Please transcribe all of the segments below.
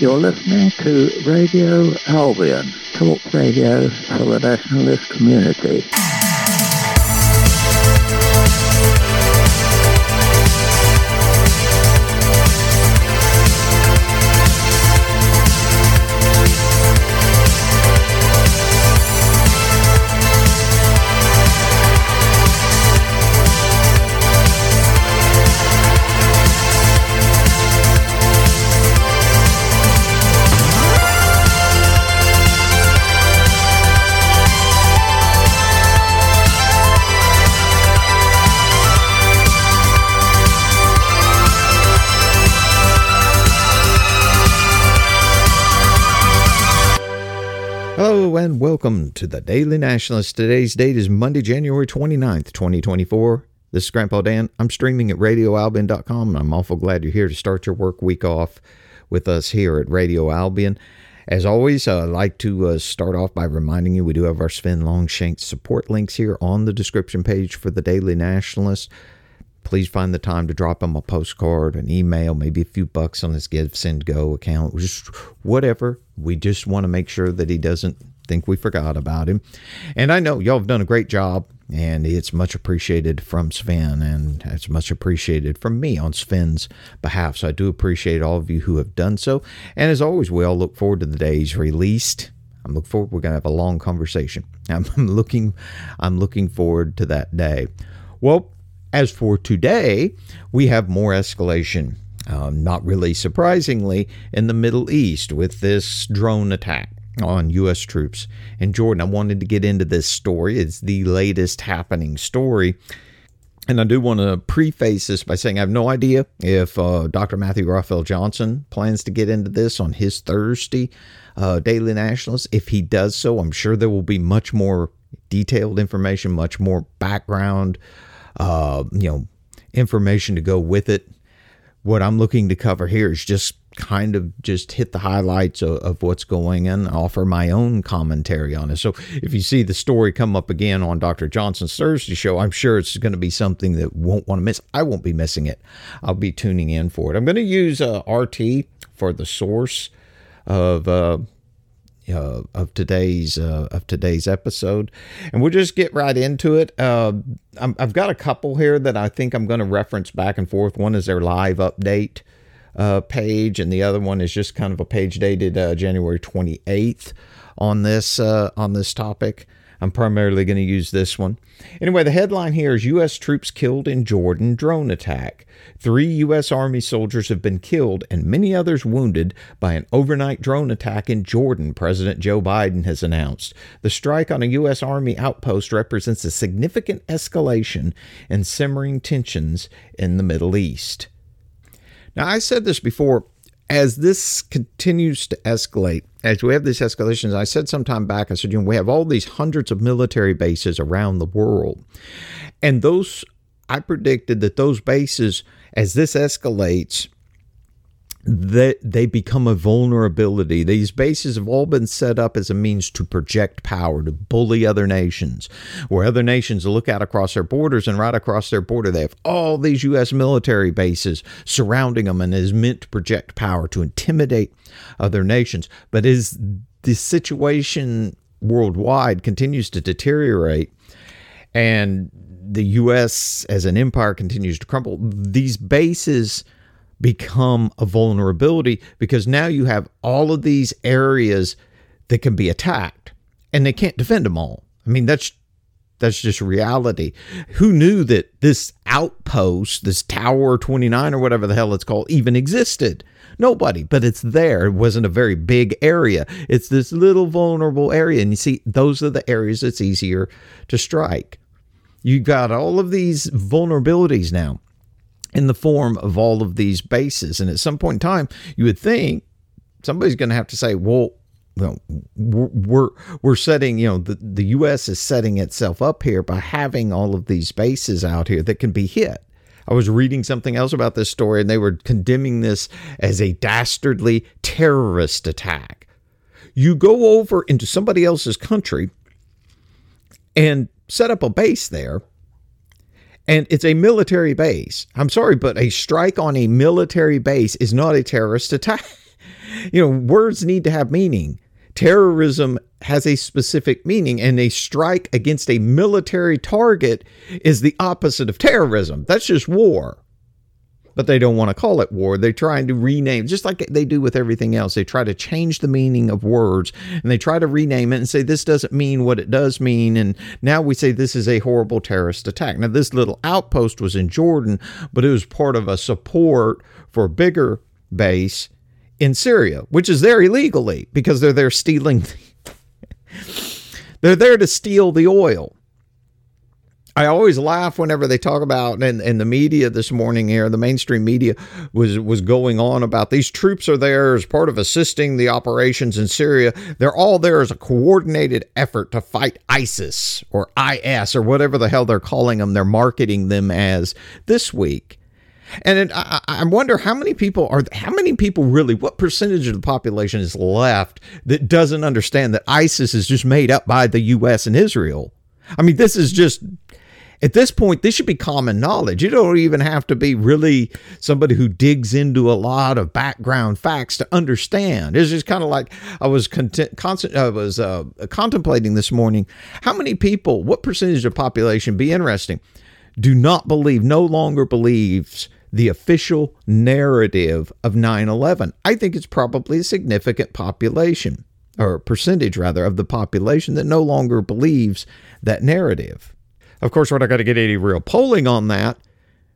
You're listening to Radio Albion, talk radio for the nationalist community. Welcome to the Daily Nationalist. Today's date is Monday, January 29th, 2024. This is Grandpa Dan. I'm streaming at radioalbion.com and I'm awful glad you're here to start your work week off with us here at Radio Albion. As always, uh, I'd like to uh, start off by reminding you we do have our Sven Longshank support links here on the description page for the Daily Nationalist please find the time to drop him a postcard, an email, maybe a few bucks on his Give Send Go account, just whatever. We just want to make sure that he doesn't think we forgot about him. And I know y'all have done a great job, and it's much appreciated from Sven, and it's much appreciated from me on Sven's behalf. So I do appreciate all of you who have done so. And as always, we all look forward to the days released. I'm looking forward. We're gonna have a long conversation. I'm, looking. I'm looking forward to that day. Well, as for today, we have more escalation. Um, not really surprisingly, in the Middle East with this drone attack on U.S. troops in Jordan. I wanted to get into this story. It's the latest happening story. And I do want to preface this by saying I have no idea if uh, Dr. Matthew Raphael Johnson plans to get into this on his Thursday uh, Daily Nationalist. If he does so, I'm sure there will be much more detailed information, much more background uh, you know, information to go with it. What I'm looking to cover here is just kind of just hit the highlights of, of, what's going on, offer my own commentary on it. So if you see the story come up again on Dr. Johnson's Thursday show, I'm sure it's going to be something that won't want to miss. I won't be missing it. I'll be tuning in for it. I'm going to use uh, RT for the source of uh, uh, of today's uh, of today's episode, and we'll just get right into it. Uh, i have got a couple here that I think I'm going to reference back and forth. One is their live update uh, page, and the other one is just kind of a page dated uh, January 28th on this uh, on this topic. I'm primarily going to use this one. Anyway, the headline here is U.S. troops killed in Jordan drone attack. Three U.S. Army soldiers have been killed and many others wounded by an overnight drone attack in Jordan, President Joe Biden has announced. The strike on a U.S. Army outpost represents a significant escalation in simmering tensions in the Middle East. Now, I said this before as this continues to escalate, as we have these escalations, I said some time back, I said, you know, we have all these hundreds of military bases around the world. And those, I predicted that those bases, as this escalates, that they become a vulnerability. These bases have all been set up as a means to project power, to bully other nations, where other nations look out across their borders and right across their border, they have all these U.S. military bases surrounding them and is meant to project power, to intimidate other nations. But as the situation worldwide continues to deteriorate and the U.S. as an empire continues to crumble, these bases – become a vulnerability because now you have all of these areas that can be attacked and they can't defend them all. I mean, that's that's just reality. Who knew that this outpost, this Tower 29 or whatever the hell it's called, even existed? Nobody, but it's there. It wasn't a very big area. It's this little vulnerable area. And you see, those are the areas it's easier to strike. You've got all of these vulnerabilities now in the form of all of these bases. And at some point in time, you would think somebody's going to have to say, well, well, we're we're setting you know the, the U.S. is setting itself up here by having all of these bases out here that can be hit. I was reading something else about this story, and they were condemning this as a dastardly terrorist attack. You go over into somebody else's country and set up a base there and it's a military base. I'm sorry, but a strike on a military base is not a terrorist attack. you know, words need to have meaning. Terrorism has a specific meaning, and a strike against a military target is the opposite of terrorism. That's just war. But they don't want to call it war. They're trying to rename, just like they do with everything else. They try to change the meaning of words and they try to rename it and say this doesn't mean what it does mean. And now we say this is a horrible terrorist attack. Now, this little outpost was in Jordan, but it was part of a support for a bigger base in Syria, which is there illegally because they're there stealing. they're there to steal the oil. I always laugh whenever they talk about and, the media this morning here, the mainstream media was was going on about these troops are there as part of assisting the operations in Syria. They're all there as a coordinated effort to fight ISIS or IS or whatever the hell they're calling them. They're marketing them as this week. And it, I, I, wonder how many people are, how many people really, what percentage of the population is left that doesn't understand that ISIS is just made up by the U.S. and Israel? I mean, this is just, at this point, this should be common knowledge. You don't even have to be really somebody who digs into a lot of background facts to understand. It's just kind of like I was content, constant, I was uh, contemplating this morning. How many people, what percentage of population, be interesting, do not believe, no longer believes the official narrative of 9 11. I think it's probably a significant population, or percentage rather, of the population that no longer believes that narrative. Of course, we're not going to get any real polling on that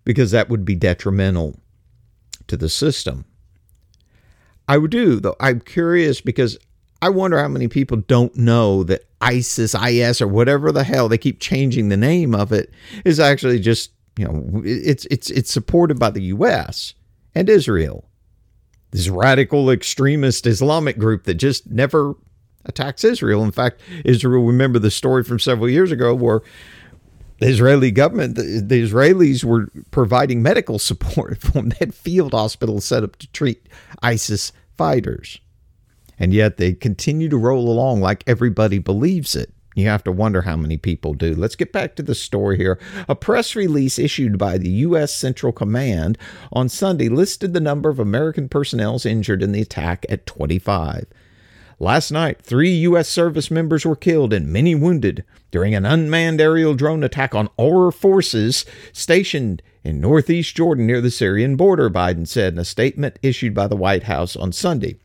because that would be detrimental to the system. I would do, though. I'm curious because I wonder how many people don't know that ISIS, IS, or whatever the hell they keep changing the name of it is actually just you know, it's it's it's supported by the U.S. and Israel. This radical extremist Islamic group that just never attacks Israel. In fact, Israel. Remember the story from several years ago where the Israeli government, the, the Israelis were providing medical support from that field hospital set up to treat ISIS fighters. And yet they continue to roll along like everybody believes it. You have to wonder how many people do. Let's get back to the story here. A press release issued by the U.S. Central Command on Sunday listed the number of American personnel injured in the attack at 25. Last night, three U.S. service members were killed and many wounded during an unmanned aerial drone attack on our forces stationed in northeast Jordan near the Syrian border, Biden said in a statement issued by the White House on Sunday.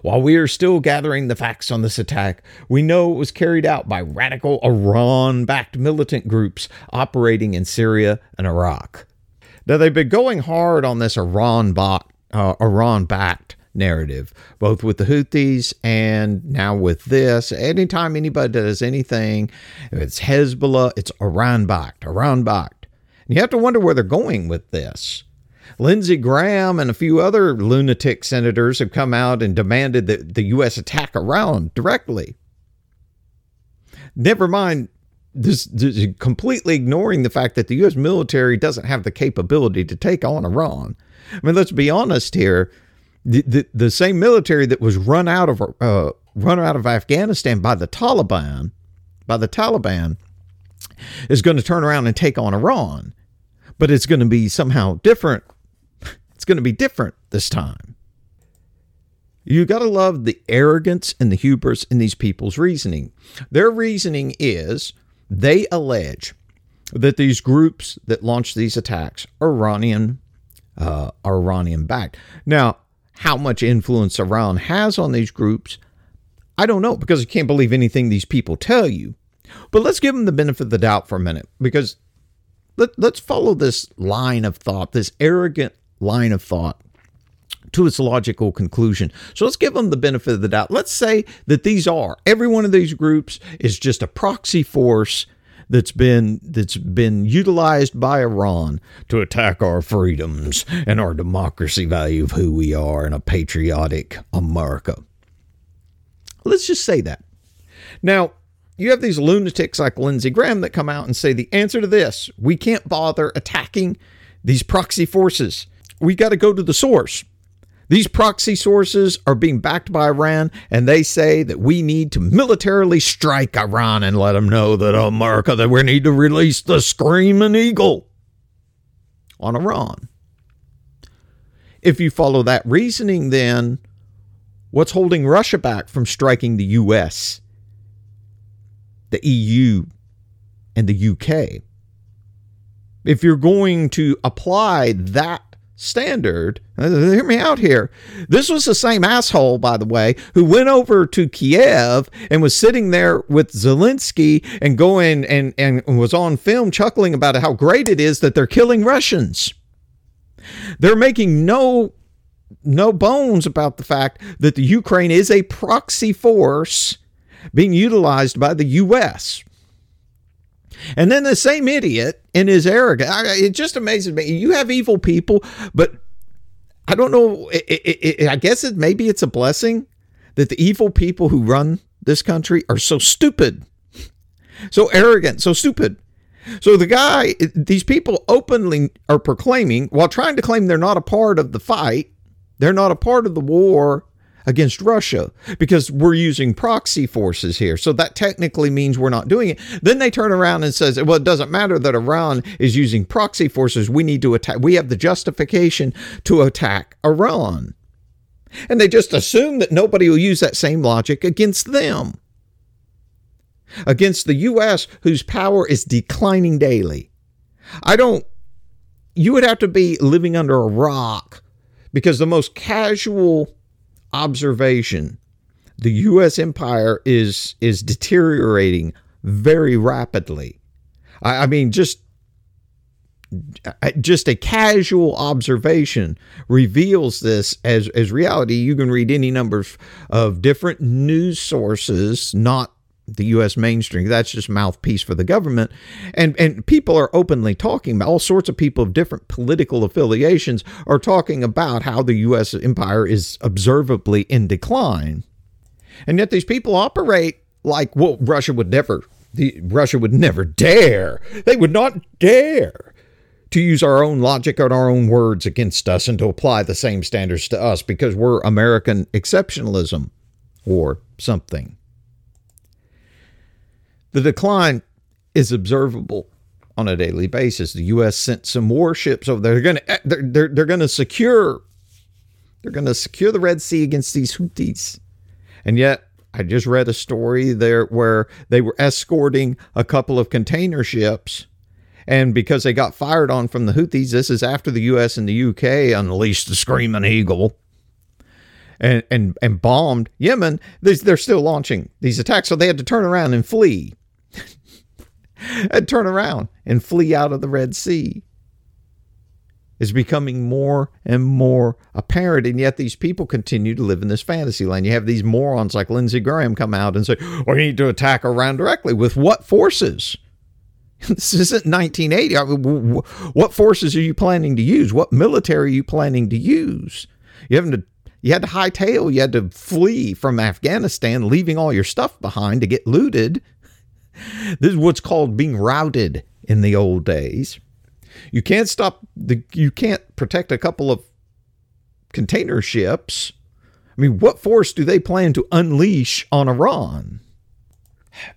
While we are still gathering the facts on this attack, we know it was carried out by radical Iran backed militant groups operating in Syria and Iraq. Now, they've been going hard on this Iran backed uh, Iran backed narrative, both with the Houthis and now with this. Anytime anybody does anything, if it's Hezbollah, it's Iran backed, Iran backed. And you have to wonder where they're going with this. Lindsey Graham and a few other lunatic senators have come out and demanded that the U.S. attack Iran directly. Never mind this, this, completely ignoring the fact that the U.S. military doesn't have the capability to take on Iran. I mean, let's be honest here. The, the, same military that was run out of uh, run out of Afghanistan by the Taliban, by the Taliban, is going to turn around and take on Iran, but it's going to be somehow different It's going to be different this time. You got to love the arrogance and the hubris in these people's reasoning. Their reasoning is they allege that these groups that launch these attacks are Iranian, uh, are Iranian backed. Now, how much influence Iran has on these groups, I don't know because you can't believe anything these people tell you. But let's give them the benefit of the doubt for a minute because let, let's follow this line of thought, this arrogant line of thought to its logical conclusion. So let's give them the benefit of the doubt. Let's say that these are every one of these groups is just a proxy force that's been that's been utilized by Iran to attack our freedoms and our democracy value of who we are in a patriotic America. Let's just say that. Now, you have these lunatics like Lindsey Graham that come out and say the answer to this, we can't bother attacking these proxy forces we got to go to the source. These proxy sources are being backed by Iran, and they say that we need to militarily strike Iran and let them know that America, that we need to release the screaming eagle on Iran. if you follow that reasoning, then what's holding Russia back from striking the US, the EU, and the UK? If you're going to apply that standard. Uh, hear me out here. This was the same asshole, by the way, who went over to Kiev and was sitting there with Zelensky and going and, and was on film chuckling about how great it is that they're killing Russians. They're making no no bones about the fact that the Ukraine is a proxy force being utilized by the US. And then the same idiot in his arrogance, it just amazes me. You have evil people, but I don't know. It, it, it, I guess it maybe it's a blessing that the evil people who run this country are so stupid, so arrogant, so stupid. So the guy, these people openly are proclaiming, while trying to claim they're not a part of the fight, they're not a part of the war against Russia because we're using proxy forces here. So that technically means we're not doing it. Then they turn around and says, well, it doesn't matter that Iran is using proxy forces. We need to attack. We have the justification to attack Iran. And they just assume that nobody will use that same logic against them. Against the U.S., whose power is declining daily. I don't, you would have to be living under a rock because the most casual observation the U.S. empire is is deteriorating very rapidly. I, I mean, just just a casual observation reveals this as as reality. You can read any number of different news sources, not the U.S. mainstream. That's just mouthpiece for the government, and and people are openly talking about all sorts of people of different political affiliations are talking about how the U.S. empire is observably in decline, and yet these people operate like well, Russia would never. The Russia would never dare. They would not dare to use our own logic and our own words against us and to apply the same standards to us because we're American exceptionalism or something. The decline is observable on a daily basis. The U.S. sent some warships over there. They're going to eh, they're, they're, they're going to secure they're going to secure the Red Sea against these Houthis, and yet I just read a story there where they were escorting a couple of container ships. And because they got fired on from the Houthis, this is after the U.S. and the U.K. unleashed the Screaming Eagle and, and, and bombed Yemen. They're still launching these attacks. So they had to turn around and flee and turn around and flee out of the Red Sea is becoming more and more apparent. And yet these people continue to live in this fantasy land. You have these morons like Lindsey Graham come out and say, oh, we need to attack Iran directly. With what forces? This isn't 1980. I mean, what forces are you planning to use? What military are you planning to use? You haven't you had to hightail, you had to flee from Afghanistan, leaving all your stuff behind to get looted. This is what's called being routed in the old days. You can't stop the you can't protect a couple of container ships. I mean, what force do they plan to unleash on Iran?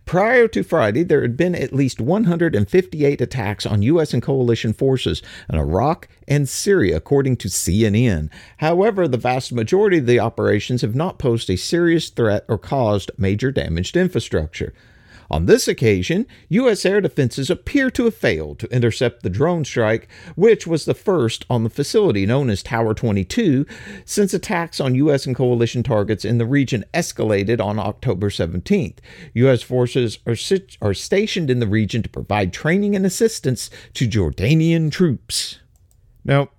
Prior to Friday, there had been at least 158 attacks on U.S. and coalition forces in Iraq and Syria, according to CNN. However, the vast majority of the operations have not posed a serious threat or caused major damage to infrastructure. On this occasion, U.S. air defenses appear to have failed to intercept the drone strike, which was the first on the facility known as Tower 22, since attacks on U.S. and coalition targets in the region escalated on October 17th. U.S. forces are, sit- are stationed in the region to provide training and assistance to Jordanian troops. Now,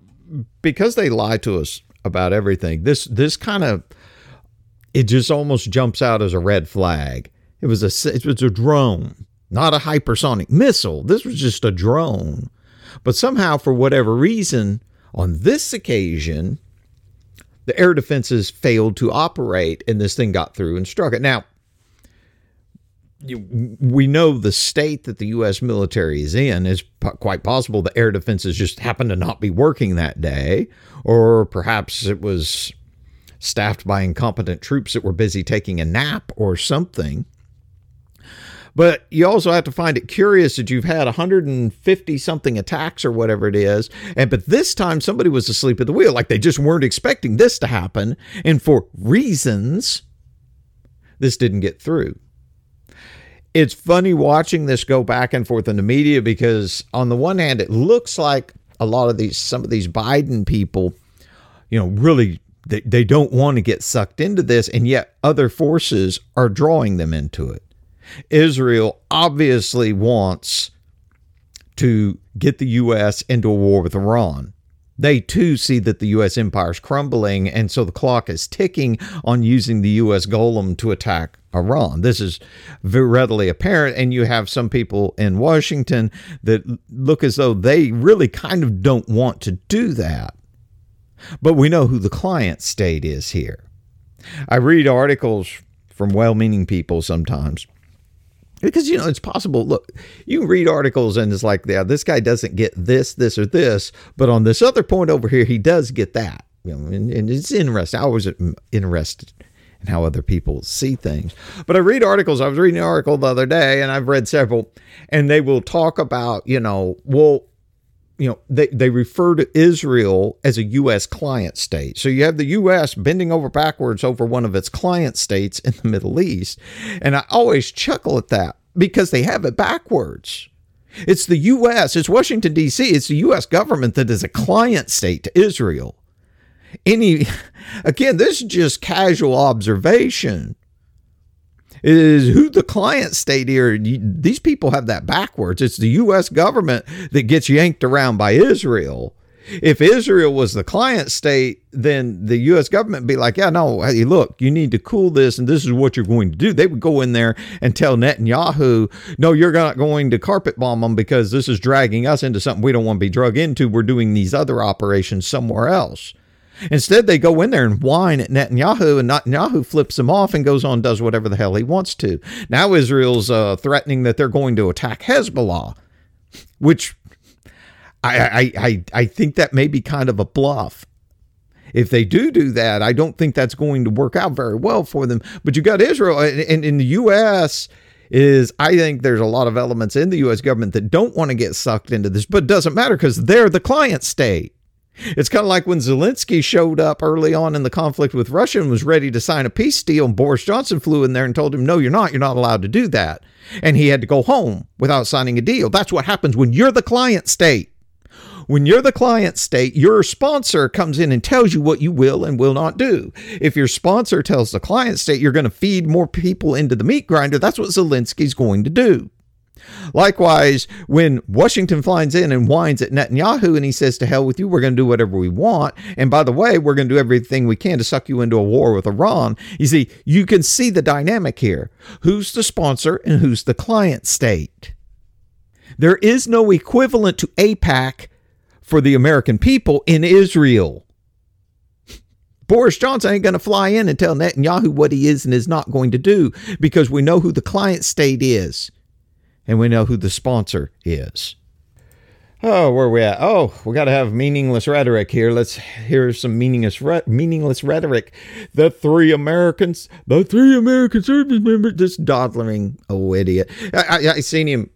because they lie to us about everything, this this kind of it just almost jumps out as a red flag it was a it was a drone, not a hypersonic missile. This was just a drone. But somehow, for whatever reason, on this occasion, the air defenses failed to operate, and this thing got through and struck it. Now, we know the state that the U.S. military is in is quite possible the air defenses just happened to not be working that day, or perhaps it was staffed by incompetent troops that were busy taking a nap or something. But you also have to find it curious that you've had 150 something attacks or whatever it is. And but this time somebody was asleep at the wheel. Like they just weren't expecting this to happen. And for reasons, this didn't get through. It's funny watching this go back and forth in the media because on the one hand, it looks like a lot of these some of these Biden people, you know, really they, they don't want to get sucked into this, and yet other forces are drawing them into it. Israel obviously wants to get the U.S. into a war with Iran. They too see that the U.S. empire is crumbling, and so the clock is ticking on using the U.S. golem to attack Iran. This is very readily apparent, and you have some people in Washington that look as though they really kind of don't want to do that. But we know who the client state is here. I read articles from well meaning people sometimes because you know it's possible. Look you read articles and it's like yeah this guy doesn't get this this or this but on this other point over here he does get that. You know and, and it's interesting. I was interested in how other people see things. But i read articles. I was reading an article the other day and i've read several and they will talk about you know well you know, they, they refer to Israel as a U.S. client state. So you have the U.S. bending over backwards over one of its client states in the Middle East. And I always chuckle at that because they have it backwards. It's the U.S., it's Washington, D.C., it's the U.S. government that is a client state to Israel. Any, again, this is just casual observation is who the client state here. These people have that backwards. It's the U.S. government that gets yanked around by Israel. If Israel was the client state, then the U.S. government would be like, yeah, no, hey, look, you need to cool this, and this is what you're going to do. They would go in there and tell Netanyahu, no, you're not going to carpet bomb them because this is dragging us into something we don't want to be drug into. We're doing these other operations somewhere else. Instead, they go in there and whine at Netanyahu, and Netanyahu flips them off and goes on does whatever the hell he wants to. Now Israel's uh, threatening that they're going to attack Hezbollah, which I, I, I, I think that may be kind of a bluff. If they do do that, I don't think that's going to work out very well for them. But you got Israel, and in the U.S., is I think there's a lot of elements in the U.S. government that don't want to get sucked into this, but it doesn't matter because they're the client state. It's kind of like when Zelensky showed up early on in the conflict with Russia and was ready to sign a peace deal, and Boris Johnson flew in there and told him, No, you're not. You're not allowed to do that. And he had to go home without signing a deal. That's what happens when you're the client state. When you're the client state, your sponsor comes in and tells you what you will and will not do. If your sponsor tells the client state you're going to feed more people into the meat grinder, that's what Zelensky's going to do. Likewise, when Washington flies in and whines at Netanyahu and he says, To hell with you, we're going to do whatever we want. And by the way, we're going to do everything we can to suck you into a war with Iran. You see, you can see the dynamic here. Who's the sponsor and who's the client state? There is no equivalent to AIPAC for the American people in Israel. Boris Johnson ain't going to fly in and tell Netanyahu what he is and is not going to do because we know who the client state is and we know who the sponsor is. Oh, where are we at? Oh, we got to have meaningless rhetoric here. Let's hear some meaningless re- meaningless rhetoric. The three Americans, the three American service members, this dawdling oh idiot. I, I, I seen him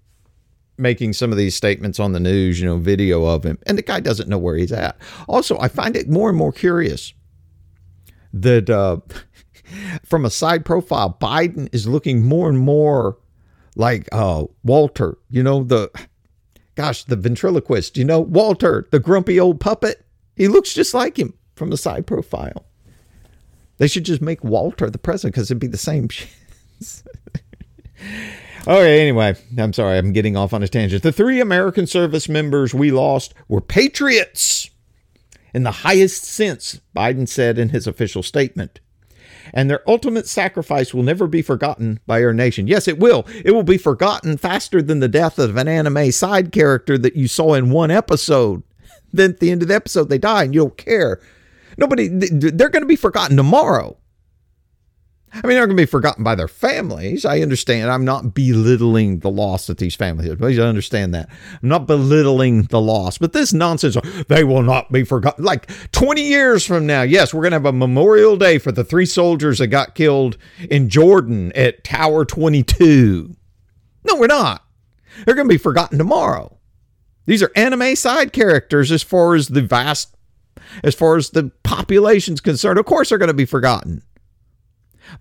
making some of these statements on the news, you know, video of him, and the guy doesn't know where he's at. Also, I find it more and more curious that uh, from a side profile, Biden is looking more and more like uh, Walter, you know, the gosh, the ventriloquist, you know, Walter, the grumpy old puppet. He looks just like him from the side profile. They should just make Walter the president because it'd be the same. okay, anyway, I'm sorry, I'm getting off on a tangent. The three American service members we lost were patriots in the highest sense, Biden said in his official statement and their ultimate sacrifice will never be forgotten by our nation. Yes, it will. It will be forgotten faster than the death of an anime side character that you saw in one episode. Then at the end of the episode, they die and you don't care. Nobody, they're going to be forgotten tomorrow. I mean, they're going to be forgotten by their families. I understand. I'm not belittling the loss that these families have. Please understand that. I'm not belittling the loss, but this nonsense, they will not be forgotten. Like 20 years from now, yes, we're going to have a memorial day for the three soldiers that got killed in Jordan at Tower 22. No, we're not. They're going to be forgotten tomorrow. These are anime side characters as far as the vast, as far as the population's concerned. Of course, they're going to be forgotten.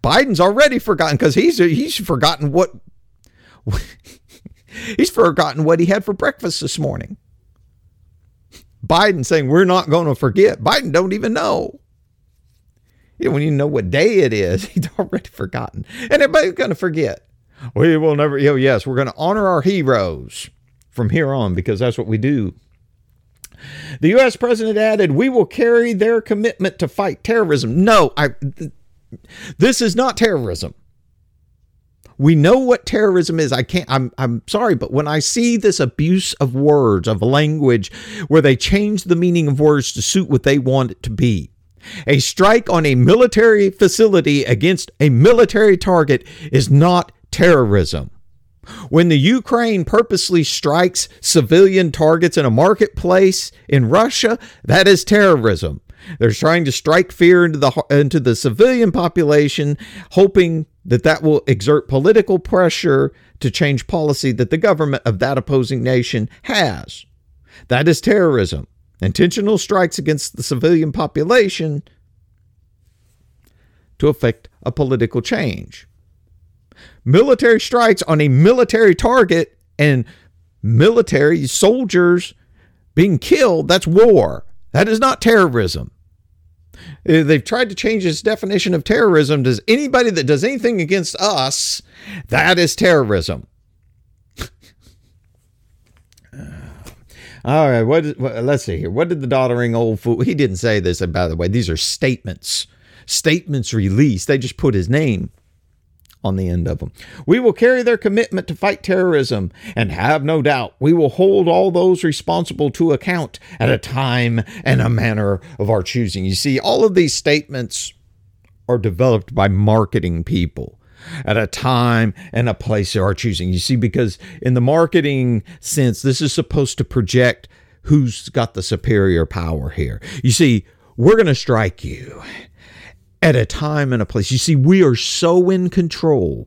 Biden's already forgotten because he's he's forgotten what he's forgotten what he had for breakfast this morning. Biden saying we're not going to forget. Biden don't even know. Know, when you know what day it is, he's already forgotten, and everybody's going to forget. We will never. Know, yes, we're going to honor our heroes from here on because that's what we do. The U.S. president added, "We will carry their commitment to fight terrorism." No, I. Th- this is not terrorism. We know what terrorism is. I can't I'm I'm sorry, but when I see this abuse of words, of language where they change the meaning of words to suit what they want it to be. A strike on a military facility against a military target is not terrorism. When the Ukraine purposely strikes civilian targets in a marketplace in Russia, that is terrorism. They're trying to strike fear into the into the civilian population, hoping that that will exert political pressure to change policy that the government of that opposing nation has. That is terrorism. Intentional strikes against the civilian population to effect a political change. Military strikes on a military target and military soldiers being killed, that's war. That is not terrorism. Uh, they've tried to change its definition of terrorism. Does anybody that does anything against us, that is terrorism. All right, what, what, let's see here. What did the doddering old fool? He didn't say this, and by the way, these are statements. Statements released. They just put his name on the end of them. We will carry their commitment to fight terrorism, and have no doubt we will hold all those responsible to account at a time and a manner of our choosing. You see, all of these statements are developed by marketing people at a time and a place of our choosing. You see, because in the marketing sense, this is supposed to project who's got the superior power here. You see, we're going to strike you at a time and a place. You see, we are so in control.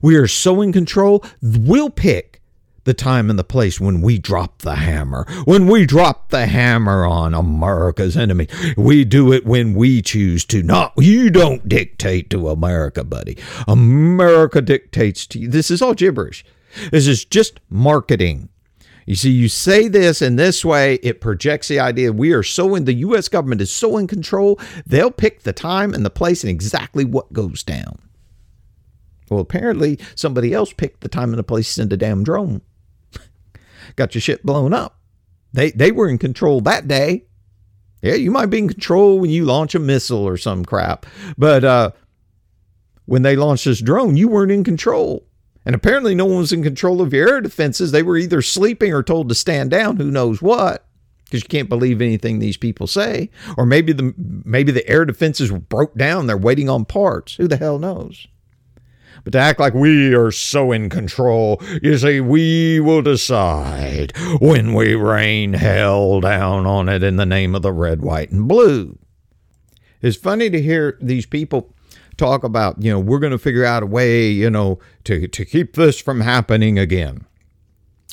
We are so in control, we'll pick the time and the place when we drop the hammer. When we drop the hammer on America's enemy. We do it when we choose to. Not you don't dictate to America, buddy. America dictates to you. This is all gibberish. This is just marketing. You see, you say this in this way, it projects the idea we are so in the U.S. government is so in control, they'll pick the time and the place and exactly what goes down. Well, apparently somebody else picked the time and the place to send a damn drone. Got your shit blown up. They they were in control that day. Yeah, you might be in control when you launch a missile or some crap, but uh, when they launched this drone, you weren't in control. And apparently, no one was in control of your air defenses. They were either sleeping or told to stand down. Who knows what? Because you can't believe anything these people say. Or maybe the maybe the air defenses broke down. They're waiting on parts. Who the hell knows? But to act like we are so in control, you see, we will decide when we rain hell down on it in the name of the red, white, and blue. It's funny to hear these people talk about, you know, we're going to figure out a way, you know, to, to keep this from happening again.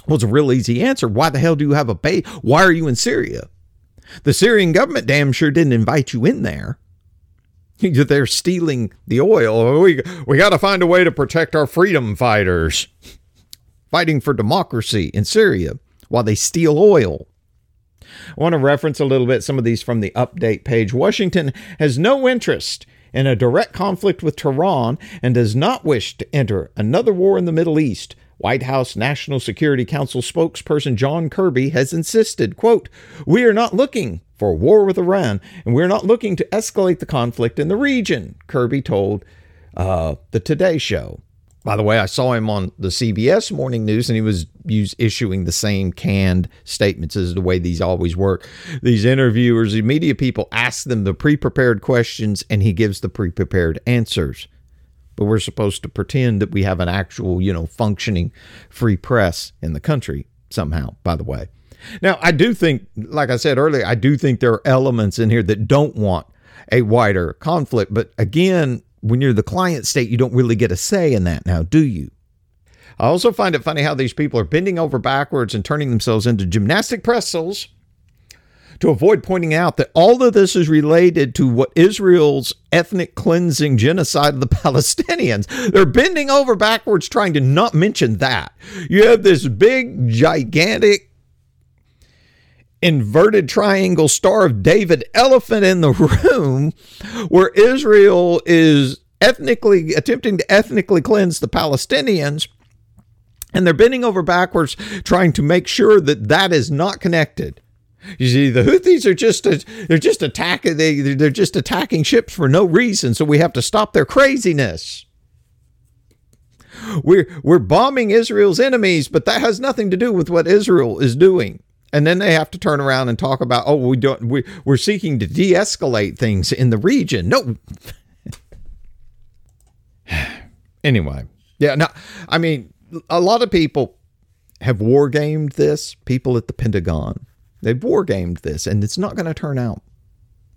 Well, it's a real easy answer. Why the hell do you have a base? Why are you in Syria? The Syrian government damn sure didn't invite you in there. They're stealing the oil. We, we got to find a way to protect our freedom fighters fighting for democracy in Syria while they steal oil. I want to reference a little bit some of these from the update page. Washington has no interest in a direct conflict with Tehran and does not wish to enter another war in the Middle East. White House National Security Council spokesperson John Kirby has insisted, quote, "We are not looking for war with Iran, and we're not looking to escalate the conflict in the region," Kirby told uh, the Today Show. By the way, I saw him on the CBS morning news and he was issuing the same canned statements as the way these always work. These interviewers, the media people ask them the pre prepared questions and he gives the pre prepared answers. But we're supposed to pretend that we have an actual, you know, functioning free press in the country somehow, by the way. Now, I do think, like I said earlier, I do think there are elements in here that don't want a wider conflict. But again, when you're the client state, you don't really get a say in that now, do you? I also find it funny how these people are bending over backwards and turning themselves into gymnastic pretzels to avoid pointing out that all of this is related to what Israel's ethnic cleansing genocide of the Palestinians. They're bending over backwards trying to not mention that. You have this big, gigantic, inverted triangle Star of David elephant in the room where Israel is ethnically attempting to ethnically cleanse the Palestinians and they're bending over backwards trying to make sure that that is not connected. You see, the Houthis are just they're just attacking they they're just attacking ships for no reason, so we have to stop their craziness. We're we're bombing Israel's enemies, but that has nothing to do with what Israel is doing. And then they have to turn around and talk about, oh, we don't we we're seeking to de-escalate things in the region. No. anyway, yeah, no, I mean, a lot of people have war gamed this. People at the Pentagon They've war gamed this, and it's not going to turn out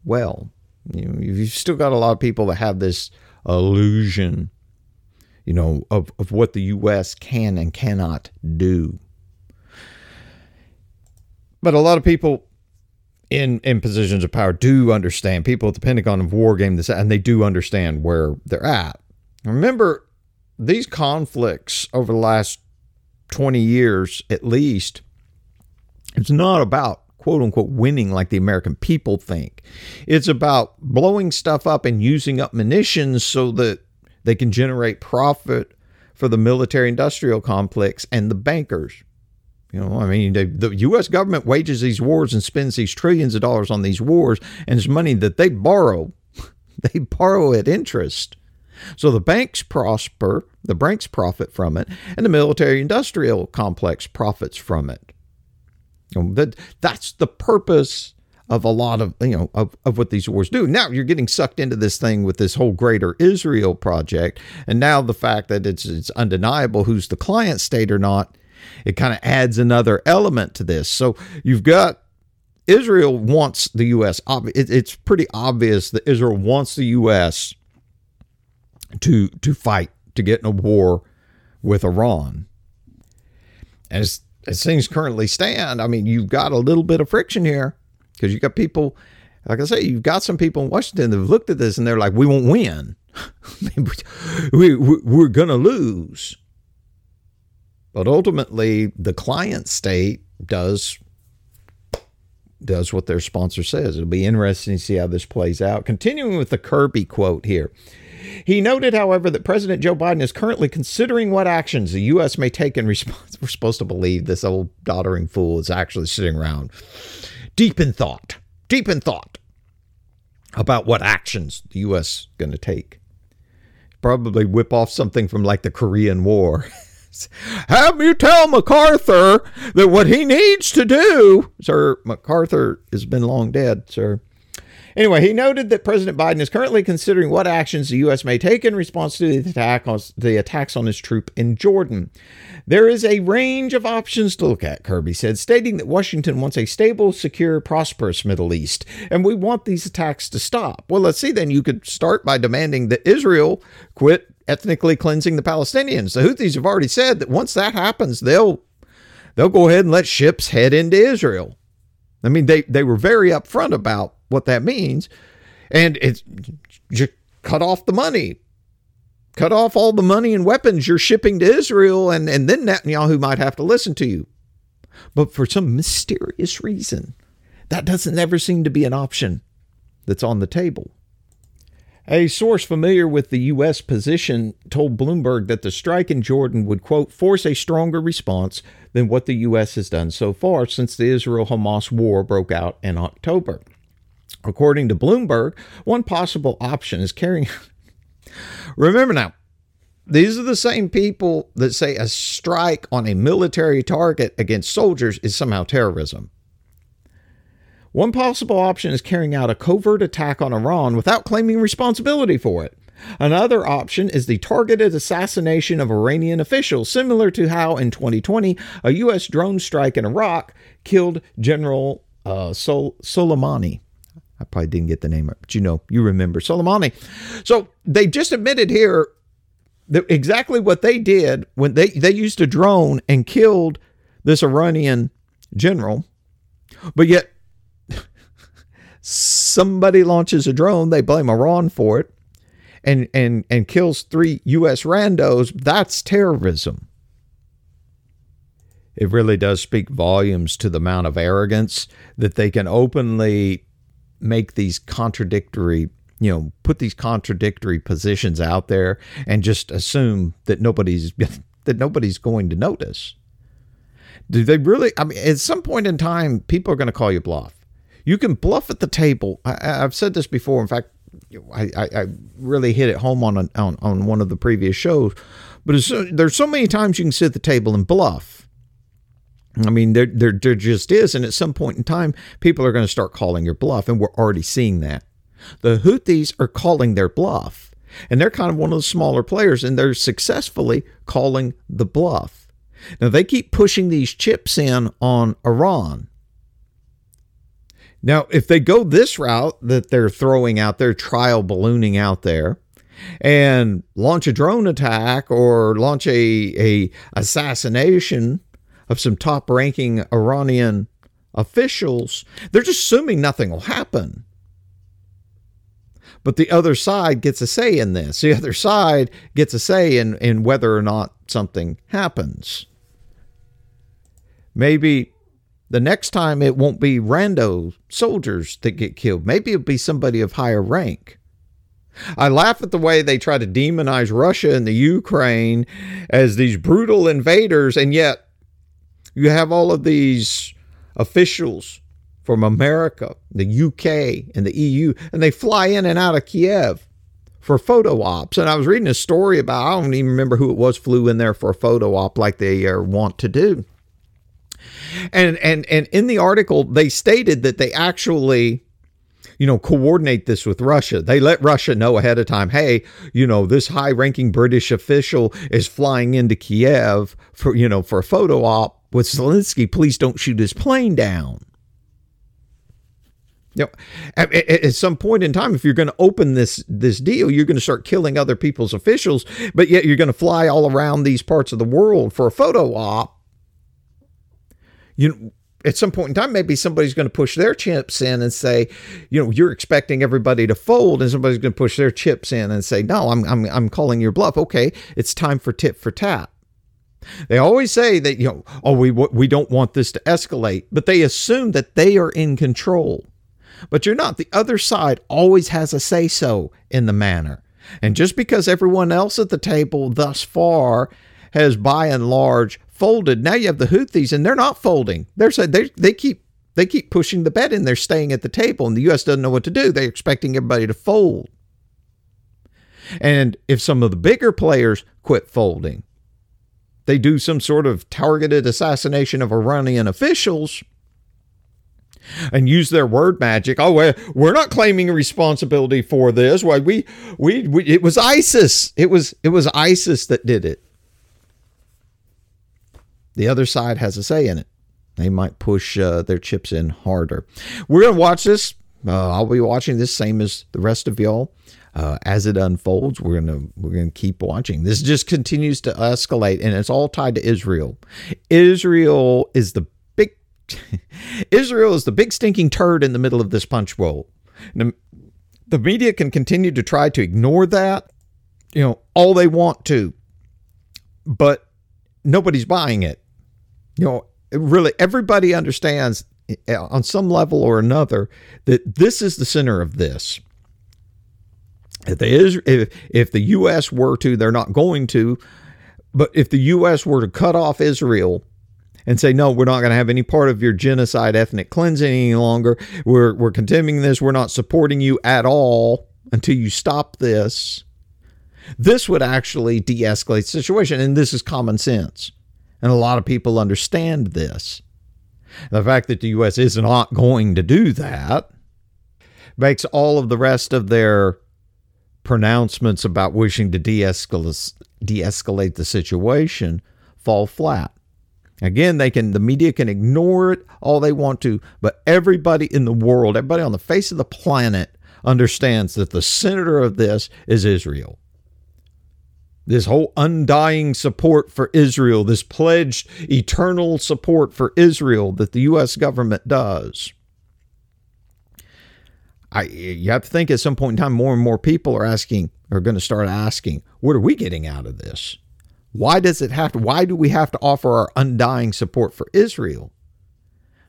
well. You know, you've still got a lot of people that have this illusion, you know, of, of what the U.S. can and cannot do. But a lot of people in in positions of power do understand. People at the Pentagon have war gamed this, and they do understand where they're at. Remember, these conflicts over the last 20 years at least it's not about quote unquote winning like the American people think. It's about blowing stuff up and using up munitions so that they can generate profit for the military industrial complex and the bankers. You know, I mean, the U.S. government wages these wars and spends these trillions of dollars on these wars, and it's money that they borrow. they borrow at interest. So the banks prosper, the banks profit from it, and the military industrial complex profits from it. You know, that that's the purpose of a lot of you know of, of what these wars do. Now you're getting sucked into this thing with this whole greater Israel project, and now the fact that it's it's undeniable who's the client state or not, it kind of adds another element to this. So you've got Israel wants the U.S. It's pretty obvious that Israel wants the U.S. to to fight to get in a war with Iran. As as things currently stand, I mean, you've got a little bit of friction here because you've got people, like I say, you've got some people in Washington that have looked at this and they're like, we won't win. we, we, we're going to lose. But ultimately, the client state does does what their sponsor says. It'll be interesting to see how this plays out. Continuing with the Kirby quote here. He noted, however, that President Joe Biden is currently considering what actions the U.S. may take in response. We're supposed to believe this old doddering fool is actually sitting around deep in thought, deep in thought about what actions the U.S. is going to take. Probably whip off something from like the Korean War. Have you tell MacArthur that what he needs to do, sir, MacArthur has been long dead, sir, Anyway, he noted that President Biden is currently considering what actions the U.S. may take in response to the, attack on, the attacks on his troop in Jordan. There is a range of options to look at, Kirby said, stating that Washington wants a stable, secure, prosperous Middle East, and we want these attacks to stop. Well, let's see then. You could start by demanding that Israel quit ethnically cleansing the Palestinians. The Houthis have already said that once that happens, they'll they'll go ahead and let ships head into Israel. I mean, they, they were very upfront about what that means. And it's you cut off the money. Cut off all the money and weapons you're shipping to Israel, and, and then Netanyahu might have to listen to you. But for some mysterious reason, that doesn't ever seem to be an option that's on the table. A source familiar with the U.S. position told Bloomberg that the strike in Jordan would, quote, force a stronger response than what the U.S. has done so far since the Israel Hamas war broke out in October. According to Bloomberg, one possible option is carrying. Remember now, these are the same people that say a strike on a military target against soldiers is somehow terrorism. One possible option is carrying out a covert attack on Iran without claiming responsibility for it. Another option is the targeted assassination of Iranian officials, similar to how in 2020 a U.S. drone strike in Iraq killed General uh, Sol- Soleimani. I probably didn't get the name, right, but you know, you remember Soleimani. So they just admitted here that exactly what they did when they, they used a drone and killed this Iranian general, but yet somebody launches a drone, they blame Iran for it, and and and kills three U.S. randos. That's terrorism. It really does speak volumes to the amount of arrogance that they can openly make these contradictory you know put these contradictory positions out there and just assume that nobody's that nobody's going to notice do they really i mean at some point in time people are going to call you bluff you can bluff at the table I, have said this before in fact I, I, I, really hit it home on, on on one of the previous shows but uh, there's so many times you can sit at the table and bluff I mean, there, there, there just is. And at some point in time, people are going to start calling your bluff. And we're already seeing that. The Houthis are calling their bluff, and they're kind of one of the smaller players, and they're successfully calling the bluff. Now, they keep pushing these chips in on Iran. Now, if they go this route that they're throwing out there, trial ballooning out there, and launch a drone attack or launch a, a assassination of some top ranking Iranian officials, they're just assuming nothing will happen. But the other side gets a say in this. The other side gets a say in, in whether or not something happens. Maybe the next time it won't be rando soldiers that get killed. Maybe it'll be somebody of higher rank. I laugh at the way they try to demonize Russia and the Ukraine as these brutal invaders, and yet you have all of these officials from America, the UK, and the EU, and they fly in and out of Kiev for photo ops. And I was reading a story about, I don't even remember who it was, flew in there for a photo op like they uh, want to do. And, and, and in the article, they stated that they actually you know, coordinate this with Russia. They let Russia know ahead of time, hey, you know, this high ranking British official is flying into Kiev for, you know, for a photo op with Zelensky. Please don't shoot his plane down. You know, at, at, some point in time, if you're going to open this this deal, you're going to start killing other people's officials, but yet you're going to fly all around these parts of the world for a photo op. You know, at some point in time, maybe somebody's going to push their chips in and say, you know, you're expecting everybody to fold, and somebody's going to push their chips in and say, no, I'm I'm I'm calling your bluff. Okay, it's time for tit for tat. They always say that you know, oh, we we don't want this to escalate, but they assume that they are in control but you're not. The other side always has a say so in the manner. And just because everyone else at the table thus far has by and large folded, now you have the Houthis and they're not folding. They're saying they they keep they keep pushing the bet in. They're staying at the table, and the U.S. doesn't know what to do. They're expecting everybody to fold. And if some of the bigger players quit folding, they do some sort of targeted assassination of Iranian officials and use their word magic. Oh, we're not claiming responsibility for this. Why we, we we it was ISIS. It was it was ISIS that did it. The other side has a say in it. They might push uh, their chips in harder. We're gonna watch this. Uh, I'll be watching this same as the rest of y'all. Uh, as it unfolds, we're gonna we're gonna keep watching. This just continues to escalate, and it's all tied to Israel. Israel is the big Israel is the big stinking turd in the middle of this punch bowl. The, the media can continue to try to ignore that, you know, all they want to, but nobody's buying it. You know, really, everybody understands eh, on some level or another that this is the center of this. If the, if, if the U.S. were to, they're not going to, but if the U.S. were to cut off Israel and say, no, we're not going to have any part of your genocide ethnic cleansing any longer. We're, we're condemning this. We're not supporting you at all until you stop this. This would actually de escalate the situation. And this is common sense. And a lot of people understand this. The fact that the U.S. is not going to do that makes all of the rest of their pronouncements about wishing to de escalate the situation fall flat. Again, they can the media can ignore it all they want to, but everybody in the world, everybody on the face of the planet understands that the center of this is Israel. This whole undying support for Israel, this pledged eternal support for Israel that the U.S. government does. I, you have to think at some point in time, more and more people are asking, are going to start asking, what are we getting out of this? Why does it have to, why do we have to offer our undying support for Israel?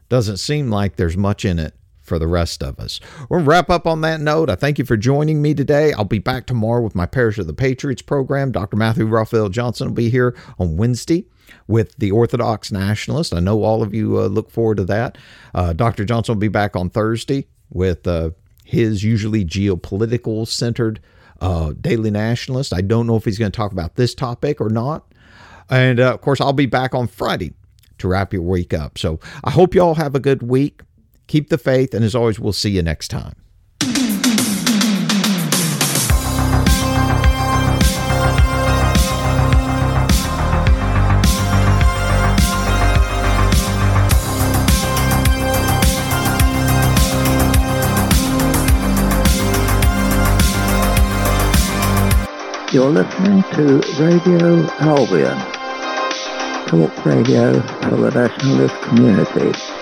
Doesn't seem like there's much in it for the rest of us. We'll wrap up on that note. I thank you for joining me today. I'll be back tomorrow with my Parish of the Patriots program. Dr. Matthew Raphael Johnson will be here on Wednesday with the Orthodox Nationalist. I know all of you uh, look forward to that. Uh, Dr. Johnson will be back on Thursday with uh, his usually geopolitical centered uh, Daily Nationalist. I don't know if he's going to talk about this topic or not. And uh, of course, I'll be back on Friday to wrap your week up. So I hope you all have a good week. Keep the faith, and as always, we'll see you next time. You're listening to Radio Albion, talk radio for the nationalist community.